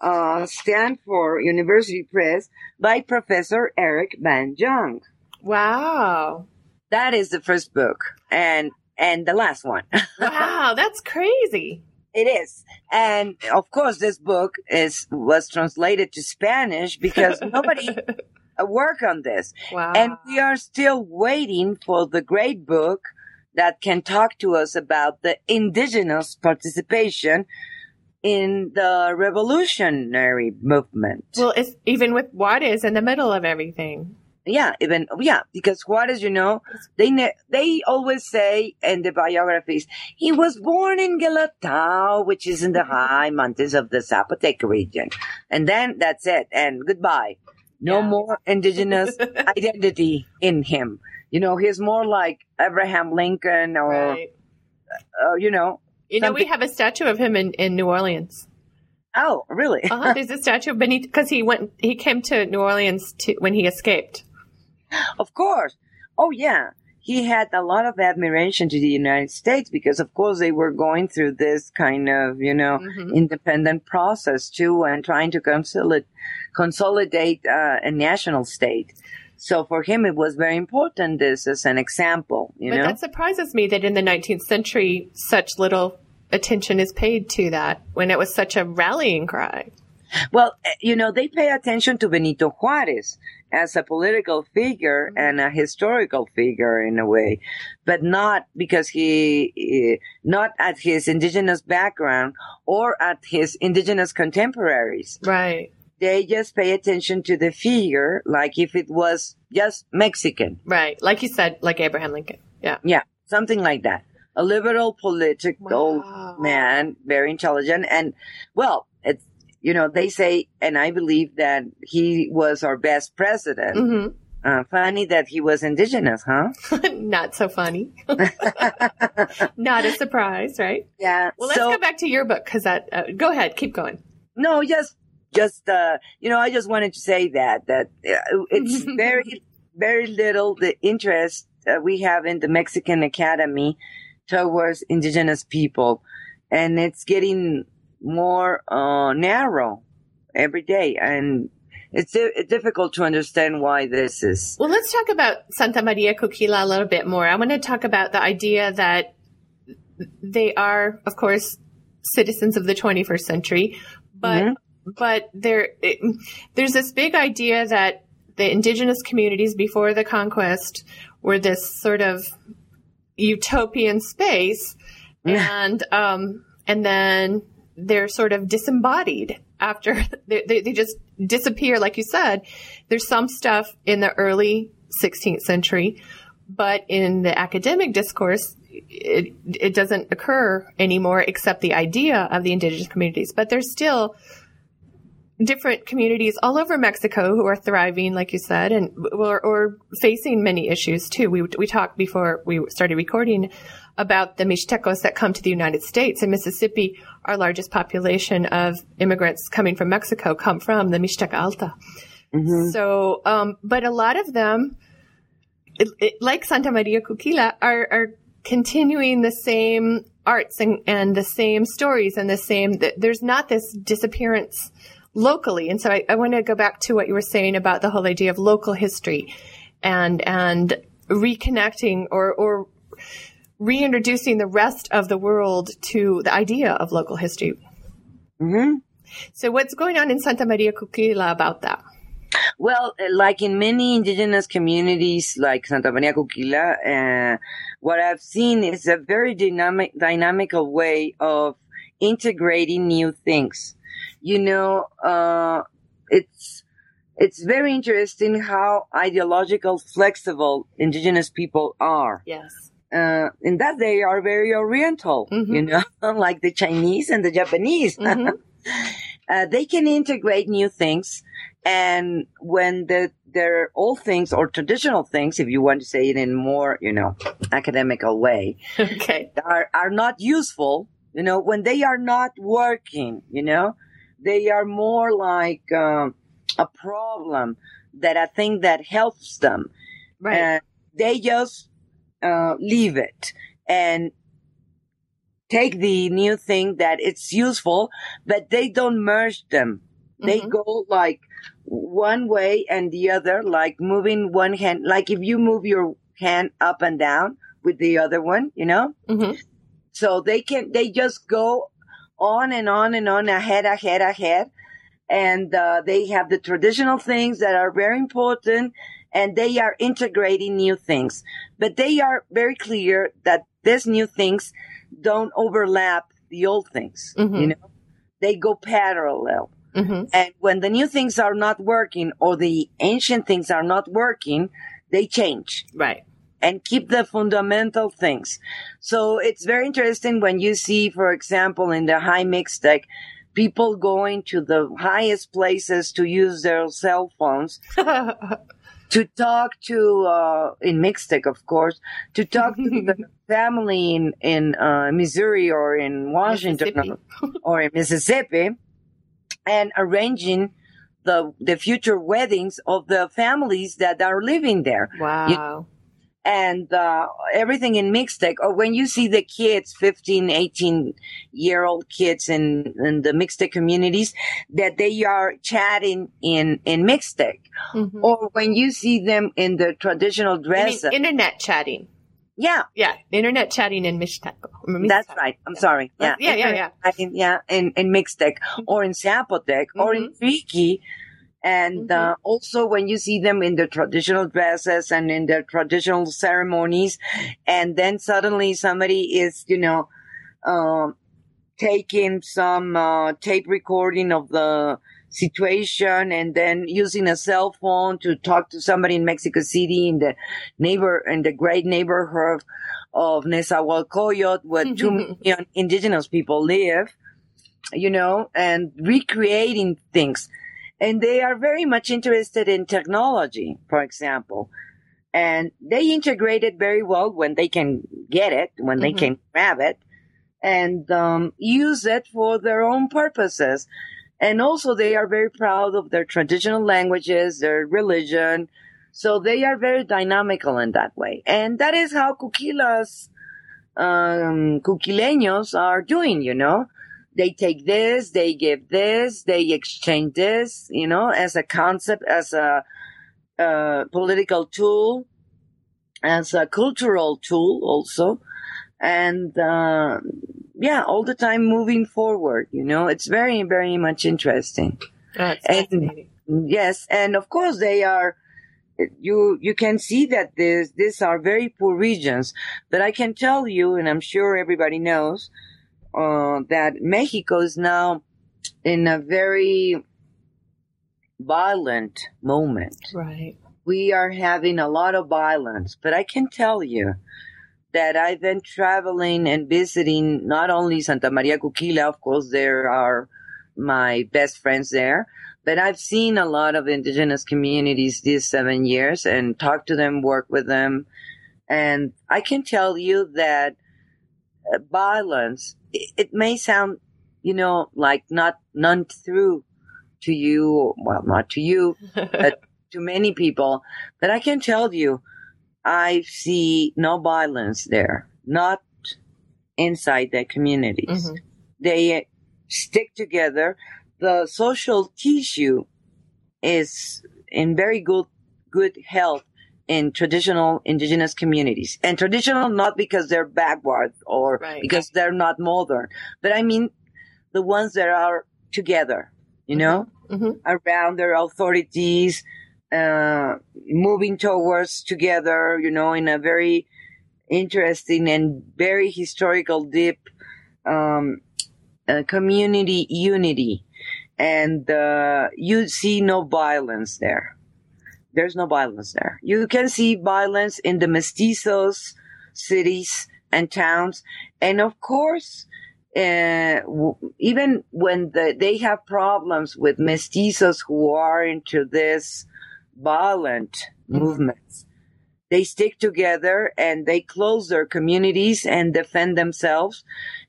uh, Stanford University Press by Professor Eric Van Young. wow. That is the first book, and and the last one. *laughs* Wow, that's crazy. It is. And of course, this book is, was translated to Spanish because *laughs* nobody uh, worked on this. Wow. And we are still waiting for the great book that can talk to us about the indigenous participation in the revolutionary movement. well, it's even with Juarez in the middle of everything. Yeah, even yeah, because what is you know they ne- they always say in the biographies he was born in Guelatao, which is in the high mountains of the Zapotec region, and then that's it, and goodbye. No Yeah. more indigenous *laughs* identity in him. You know, he's more like Abraham Lincoln, or Right. uh, you know. You know, we have a statue of him in, in New Orleans. Oh, really? Uh-huh. There's a statue of Benito because he went, he came to New Orleans to, when he escaped. Of course. Oh, yeah. He had a lot of admiration to the United States because, of course, they were going through this kind of, you know, Mhm. independent process too and trying to consolidate, consolidate uh, a national state. So for him, it was very important. This as an example, you but know. that surprises me that in the 19th century, such little attention is paid to that when it was such a rallying cry. Well, eh, you know, they pay attention to Benito Juarez as a political figure and a historical figure in a way, but not because he, eh, not at his indigenous background or at his indigenous contemporaries. Right. They just pay attention to the figure like if it was just Mexican. Right. Like you said, like Abraham Lincoln. Yeah. Yeah, something like that. A liberal political Wow. man, very intelligent, and well, you know they say, and I believe that he was our best president. hmm Uh, funny that he was indigenous, huh? *laughs* Not so funny. *laughs* Not a surprise, right? Yeah. Well, let's so, go back to your book because that. Uh, go ahead, keep going. no, just just uh, you know, I just wanted to say that that uh, it's *laughs* very very little the interest we have in the Mexican Academy towards indigenous people, and it's getting more uh, narrow every day, and it's, di- difficult to understand why this is. Well, let's talk about Santa Maria Cuquila a little bit more. I want to talk about the idea that they are, of course, citizens of the 21st century, but Mhm. but there it, there's this big idea that the indigenous communities before the conquest were this sort of utopian space, and um, and then they're sort of disembodied after *laughs* they, they, they just disappear. Like you said there's some stuff in the early 16th century but in the academic discourse it, it doesn't occur anymore except the idea of the indigenous communities. But there's still different communities all over Mexico who are thriving, like you said, and or, or facing many issues too. We we talked before we started recording about the Mixtecos that come to the United States. In Mississippi, our largest population of immigrants coming from Mexico come from the Mixteca Alta. Mm-hmm. So, um, but a lot of them, it, it, like Santa Maria Cuquila, are, are continuing the same arts and, and the same stories and the same, there's not this disappearance locally. And so I, I want to go back to what you were saying about the whole idea of local history and, and reconnecting or, or reintroducing the rest of the world to the idea of local history. Mm-hmm. So what's going on in Santa Maria Cuquila about that? Well, like in many indigenous communities like Santa Maria Cuquila, uh, what I've seen is a very dynamic, dynamical way of integrating new things. You know, uh, it's, it's very interesting how ideological flexible indigenous people are. Yes. Uh, in that they are very oriental, mm-hmm. you know, *laughs* like the Chinese and the Japanese. *laughs* Mm-hmm. uh, they can integrate new things and when the, their old things or traditional things, if you want to say it in more, you know, academical way, *laughs* okay. are, are not useful, you know, when they are not working, you know, they are more like, um, a problem that I think that helps them. Right. And they just, uh, leave it and take the new thing that it's useful, but they don't merge them. They mm-hmm. go like one way and the other, like moving one hand, like if you move your hand up and down with the other one, you know? Mm-hmm. So they can, they just go on and on and on, ahead, ahead, ahead. And, uh, they have the traditional things that are very important and they are integrating new things. But they are very clear that these new things don't overlap the old things, mm-hmm. you know? They go parallel. Mm-hmm. And when the new things are not working or the ancient things are not working, they change. Right. And keep the fundamental things. So it's very interesting when you see, for example, in the high mix Mixtec, people going to the highest places to use their cell phones *laughs* to talk to uh, in Mixtec, of course, to talk to the *laughs* family in in uh, Missouri or in Washington or, *laughs* or in Mississippi, and arranging the the future weddings of the families that are living there. Wow. You and uh, everything in Mixtec, or when you see the kids, 15, 18 year old kids in, in the Mixtec communities, that they are chatting in, in Mixtec. Mm-hmm. Or when you see them in the traditional dress. internet chatting. Yeah. Yeah. Internet chatting in Mixtec. That's right. I'm yeah. sorry. Yeah. Yeah. Yeah. Yeah. Chatting, yeah. In, in Mixtec or in Zapotec mm-hmm. or in Triqui. And, mm-hmm. uh, also when you see them in their traditional dresses and in their traditional ceremonies, and then suddenly somebody is, you know, um, taking some, uh, tape recording of the, situation and then using a cell phone to talk to somebody in Mexico City in the neighbor, in the great neighborhood of Nezahualcóyotl where *laughs* two million indigenous people live, you know, and recreating things. And they are very much interested in technology, for example. And they integrate it very well when they can get it, when mm-hmm. they can grab it and um, use it for their own purposes. And also they are very proud of their traditional languages, their religion. So they are very dynamical in that way. And that is how Cuquilas, um, Cuquileños are doing, you know. They take this, they give this, they exchange this, you know, as a concept, as a, political tool, as a cultural tool also. And, uh, yeah, all the time moving forward. You know, it's very, very much interesting. That's and, yes, and of course they are. You you can see that this these are very poor regions, but I can tell you, and I'm sure everybody knows, uh, that Mexico is now in a very violent moment. Right. We are having a lot of violence, but I can tell you that I've been traveling and visiting not only Santa Maria Cuquila, of course, there are my best friends there. But I've seen a lot of indigenous communities these seven years and talked to them, work with them. And I can tell you that violence, it, it may sound, you know, like not none through to you, well, not to you, *laughs* but to many people. But I can tell you, I see no violence there, not inside their communities. Mhm. They stick together. The social tissue is in very good, good health in traditional indigenous communities. And traditional not because they're backward or Right. because they're not modern, but I mean the ones that are together, you know, Mhm. around their authorities, uh, moving towards together, you know, in a very interesting and very historical, deep um, uh, community unity. And uh, you see no violence there. There's no violence there. You can see violence in the mestizos cities and towns. And of course, uh, w- even when the, they have problems with mestizos who are into this violent movements, they stick together and they close their communities and defend themselves.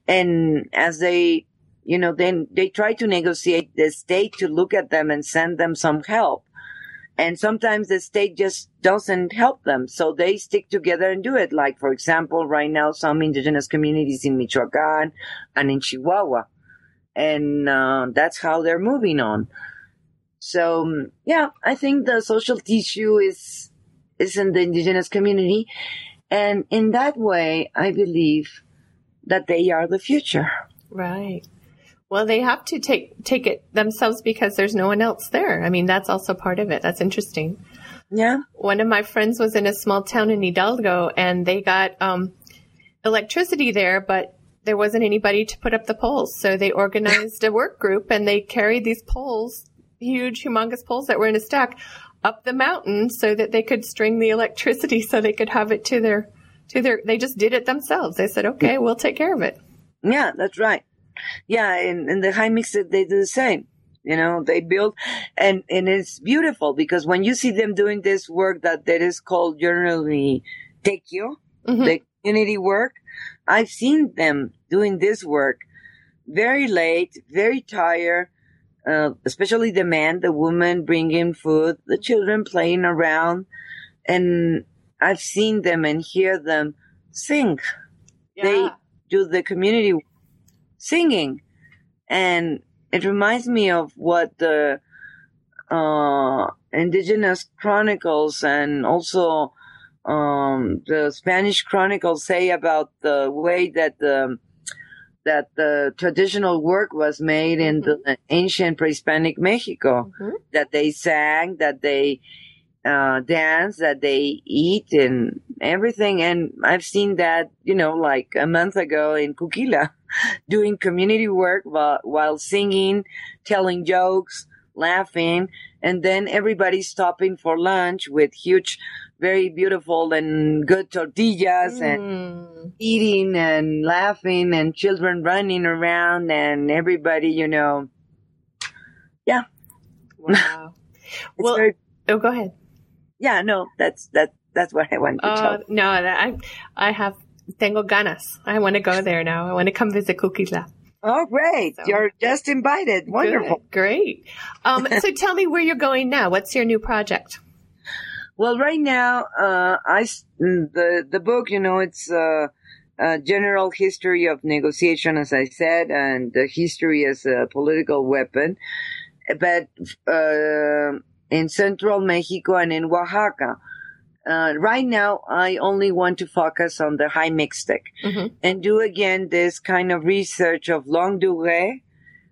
And as they, you know, then they try to negotiate the state to look at them and send them some help. And sometimes the state just doesn't help them. So they stick together and do it. Like, for example, right now, some indigenous communities in Michoacan and in Chihuahua. And, uh, that's how they're moving on. So, um, yeah, I think the social tissue is, is in the indigenous community. And in that way, I believe that they are the future. Right. Well, they have to take take it themselves because there's no one else there. I mean, that's also part of it. That's interesting. Yeah. One of my friends was in a small town in Hidalgo, and they got um, electricity there, but there wasn't anybody to put up the poles. So they organized a work group, and they carried these poles, huge, humongous poles that were in a stack, up the mountain so that they could string the electricity, *laughs* so they could have it to their to their. They just did it themselves. They said, "Okay, we'll take care of it." Yeah, that's right. Yeah, in, in the high mix, they do the same. You know, they build, and and it's beautiful because when you see them doing this work that that is called generally tequio, Mhm. the community work, I've seen them doing this work very late, very tired. Uh, especially the man, the woman bringing food, the children playing around, and I've seen them and hear them sing They- do the community singing. And it reminds me of what the uh, Indigenous Chronicles and also um, the Spanish Chronicles say about the way that the that the traditional work was made in the ancient pre-Hispanic Mexico. Mhm. That they sang, that they uh, dance, that they eat, and everything. And I've seen that, you know, like a month ago in Cuquila, *laughs* doing community work while, while singing, telling jokes, laughing, and then everybody stopping for lunch with huge, very beautiful and good tortillas and Mm. eating and laughing and children running around and everybody, you know, Yeah. Wow. *laughs* well, very, oh, go ahead. yeah, no, that's, that, that's what I wanted to Oh tell. no, that- I I have tengo ganas. I want to go there now. I want to come visit Cuquila. Oh, great. So- You're just invited. Wonderful. Good, great. Um, *laughs* so tell me where you're going now. What's your new project? Well, right now, uh, I, mm, the, the book, you know, it's, uh, a general history of negotiation, as I said, and the history as a political weapon. But, uh, in central Mexico and in Oaxaca, uh, right now, I only want to focus on the high mixtec Mhm. and do again this kind of research of longue durée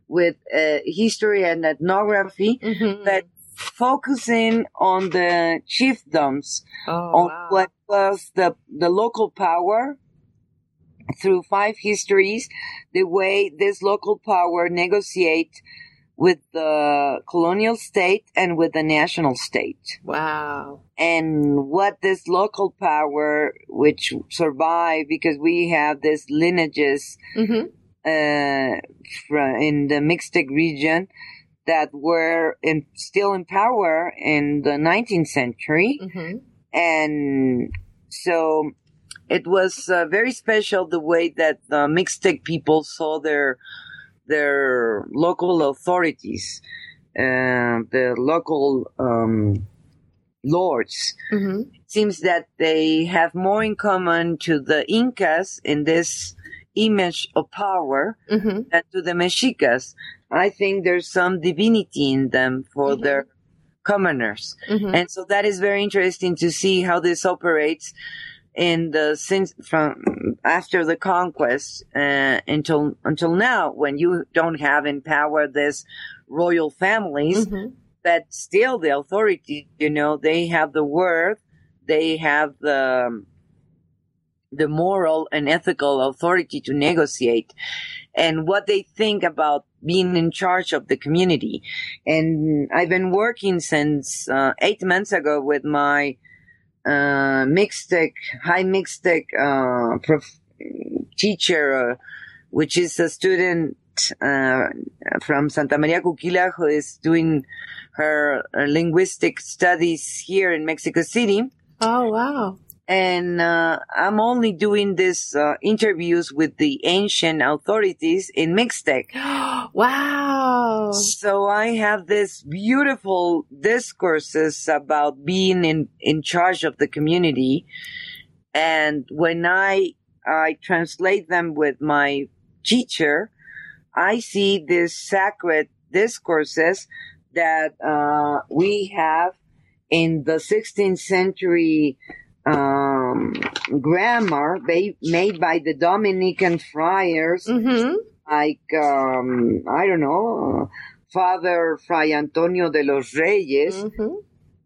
with, uh, history and ethnography Mm-hmm. but focusing on the chiefdoms, oh, on wow. what was the, the local power through five histories, the way this local power negotiate with the colonial state and with the national state. Wow. And what this local power, which survived because we have this lineages Mm-hmm. uh, fr- in the Mixtec region that were in, still in power in the 19th century. hmm And so it was uh, very special the way that the Mixtec people saw their their local authorities, uh, the local um, lords. hmm seems that they have more in common to the Incas in this image of power hmm than to the Mexicas. I think there's some divinity in them for Mhm. their commoners. hmm And so that is very interesting to see how this operates in the since from after the conquest uh, until until now when you don't have in power this royal families hmm but still the authority you know they have the word they have the the moral and ethical authority to negotiate and what they think about being in charge of the community. And i've been working since uh, eight months ago with my uh, Mixtec, high mixtec uh, prof- teacher uh, which is a student uh, from Santa Maria Cuquila who is doing her uh, linguistic studies here in Mexico City. Oh, wow. And uh, I'm only doing these uh, interviews with the ancient authorities in Mixtec. *gasps* wow. So I have this beautiful discourses about being in, in charge of the community. And when I, I translate them with my teacher, I see these sacred discourses that, uh, we have in the 16th century, um, grammar ba- made by the Dominican friars. Hmm like um, I don't know, uh, Father Fray Antonio de los Reyes, hmm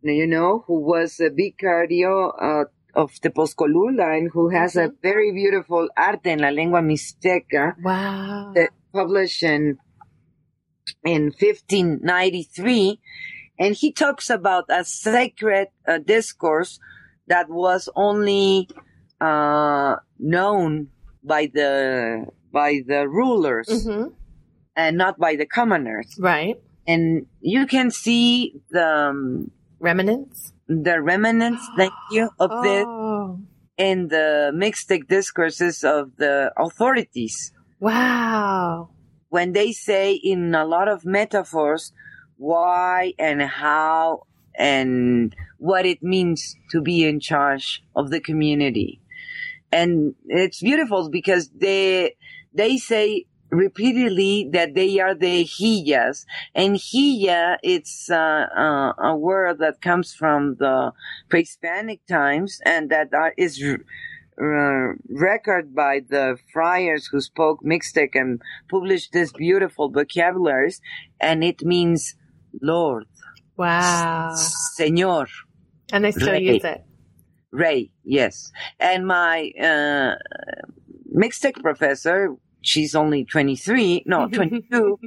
you know, who was a vicario uh, of Teposcolula and who has a very beautiful arte en la lengua mixteca Wow. that published in in 1593, and he talks about a sacred uh, discourse that was only uh, known by the by the rulers hmm and not by the commoners. Right. And you can see the um, Remnants. the remnants, thank *gasps* you, of this Oh. in the Mixtec discourses of the authorities. Wow. when they say in a lot of metaphors why and how and what it means to be in charge of the community. And it's beautiful because they, they say repeatedly that they are the Hillas. And Hilla, it's uh, uh, a word that comes from the pre-Hispanic times and that is uh, record by the friars who spoke Mixtec and published this beautiful vocabularies, and it means Lord, Wow. Señor, And they still use it. Ray, yes. And my uh, Mixtec professor, she's only 23, no, *laughs* 22,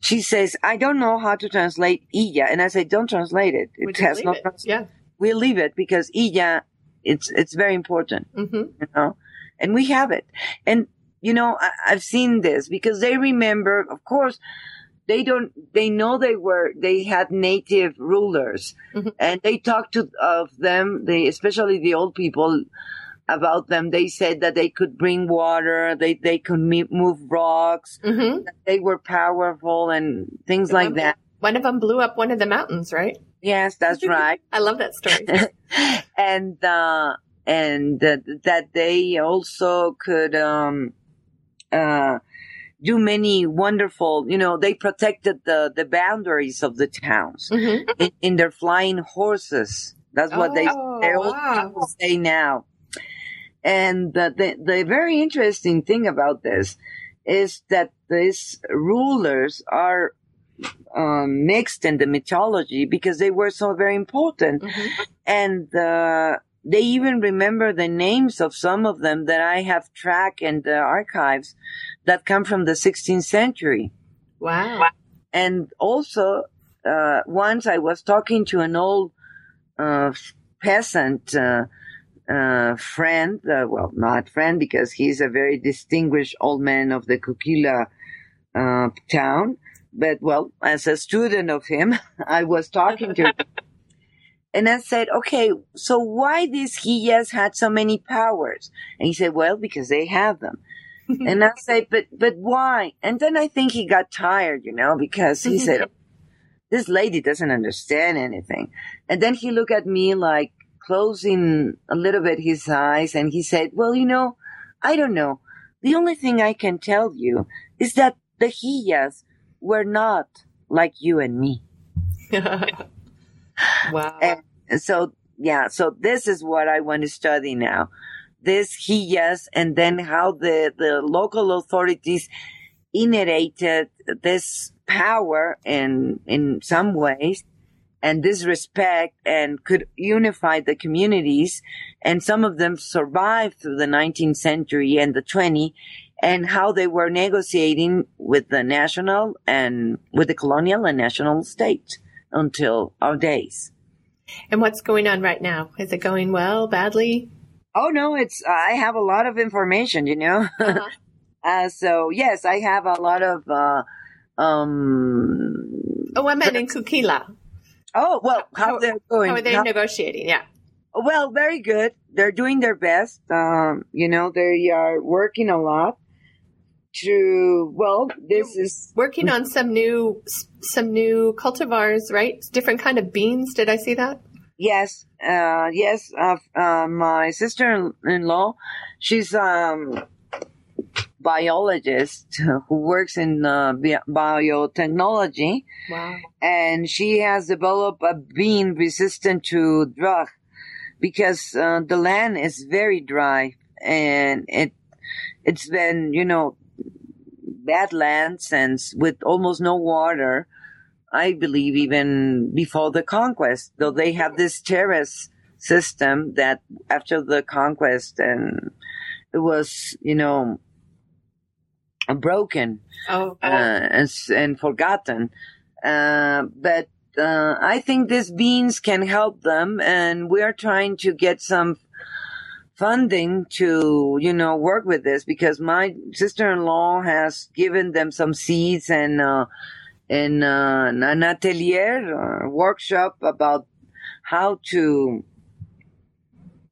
she says, I don't know how to translate Illa. And I say, don't translate it. We It has no it. trans- Yeah. We'll leave it because Illa, it's, it's very important. hmm you know, and we have it. And, you know, I, I've seen this because they remember, of course, they don't, they know they were, they had native rulers Mhm. and they talked to, of them, they, especially the old people about them. They said that they could bring water, they, they could move rocks, hmm they were powerful and things like that. One of them blew up one of the mountains, right? Yes, that's *laughs* right. I love that story. *laughs* and uh, and uh, that they also could um, uh, do many wonderful. You know, they protected the the boundaries of the towns hmm in, in their flying horses. That's what they Oh, they all wow. say now. And the, the the very interesting thing about this is that these rulers are um, mixed in the mythology because they were so very important hmm and uh, they even remember the names of some of them that I have tracked in the archives that come from the 16th century. Wow. And also, uh, once I was talking to an old uh, peasant uh, uh, friend, uh, well, not friend because he's a very distinguished old man of the Cuquila uh, town. But well, as a student of him, *laughs* I was talking to him. *laughs* And I said, okay, so why these Hiyas had so many powers? And he said, well, because they have them. *laughs* and I said, but, but why? And then I think he got tired, you know, because he said, *laughs* this lady doesn't understand anything. And then he looked at me like closing a little bit his eyes and he said, well, you know, I don't know. The only thing I can tell you is that the Hiyas were not like you and me. *laughs* wow. And so, yeah, so this is what I want to study now. This he, yes, and then how the, the local authorities inherited this power in, in some ways and this respect and could unify the communities. And some of them survived through the 19th century and the 20th and how they were negotiating with the national and with the colonial and national states until our days. And what's going on right now? Is it going well, badly? Oh no, it's I have a lot of information, you know. *laughs* Uh-huh. uh, so yes, I have a lot of. Uh, um, oh, I meant in Cuquila. Oh well, how, how they're going? How are they how, negotiating? Yeah. Well, very good. They're doing their best. Um, you know, they are working a lot to well this You're is working on some new some new cultivars right? Different kind of beans. Did i see that? Yes uh yes uh, uh my sister-in-law she's um biologist who works in uh, biotechnology. Wow. And she has developed a bean resistant to drought because uh, the land is very dry and it it's been you know badlands and with almost no water. I believe even before the conquest, though they have this terrace system that after the conquest and it was, you know, broken oh, uh, and, and forgotten. Uh, but uh, I think these beans can help them, and we are trying to get some funding to, you know, work with this because my sister-in-law has given them some seeds and, uh, in uh, an atelier uh, workshop about how to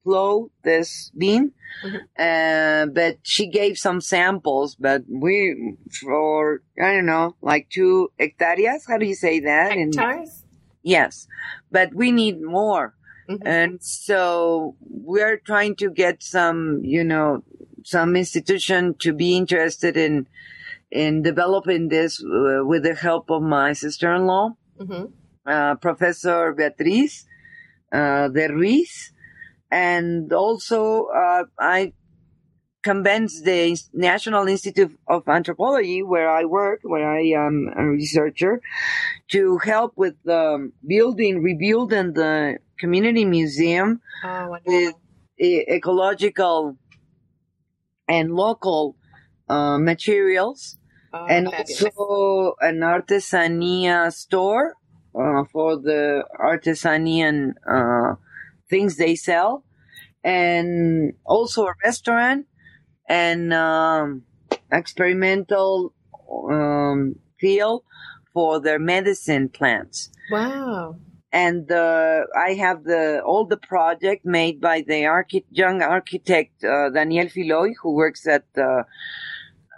flow this bean. Mm-hmm. Uh, but she gave some samples, but we, for, I don't know, like two hectares. How do you say that? Hectares? yes. But we need more. Mm-hmm. And so we're trying to get some, you know, some institution to be interested in, in developing this uh, with the help of my sister-in-law, mm-hmm. uh, Professor Beatriz, uh, de Ruiz. And also, uh, I convinced the National Institute of Anthropology, where I work, where I am a researcher, to help with um, building, rebuilding the community museum oh, with ecological and local uh, materials, oh, and also an artesania store uh, for the artisanian uh, things they sell, and also a restaurant and um, experimental um, field for their medicine plants. Wow and uh, I have the all the project made by the archi- young architect uh, Daniel Filoy, who works at the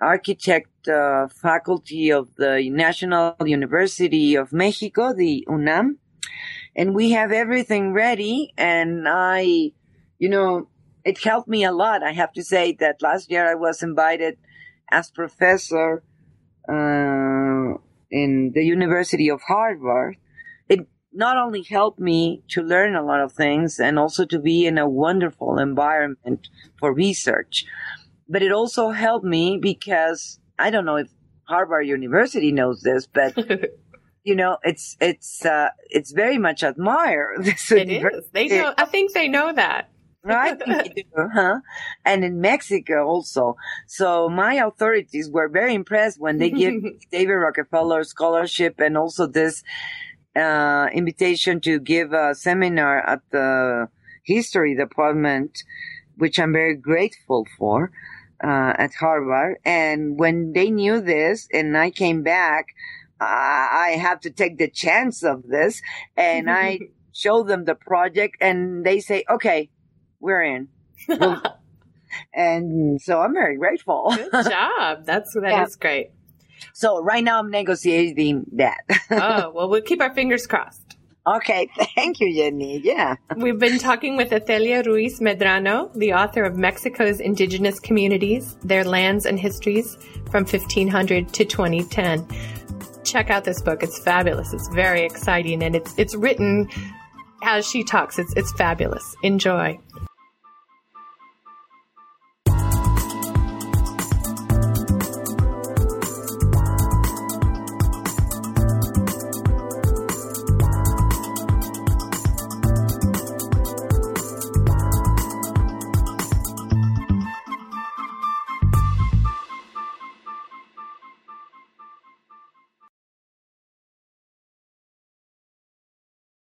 architect uh, faculty of the National University of Mexico, the UNAM, and we have everything ready. And I, you know, it helped me a lot. I have to say that last year I was invited as professor uh, in the University of Harvard not only helped me to learn a lot of things and also to be in a wonderful environment for research, but it also helped me because I don't know if Harvard University knows this, but *laughs* you know, it's it's uh, it's very much admired. *laughs* This it is. They know. I think they know that. right? *laughs* do, huh? And in Mexico also. So my authorities were very impressed when they give David Rockefeller scholarship and also this uh, invitation to give a seminar at the history department, which I'm very grateful for uh, at Harvard. And when they knew this and I came back, I have to take the chance of this. And I *laughs* show them the project and they say, okay, we're in. *laughs* We'll, and so I'm very grateful. Good job. That's that yeah. is great. So right now I'm negotiating that. *laughs* oh, well, we'll keep our fingers crossed. Okay, *laughs* thank you, Jenny. Yeah. We've been talking with Ethelia Ruiz Medrano, the author of Mexico's Indigenous Communities, Their Lands and Histories from 1500 to 2010. Check out this book. It's fabulous. It's very exciting and it's it's written as she talks. It's it's fabulous. Enjoy.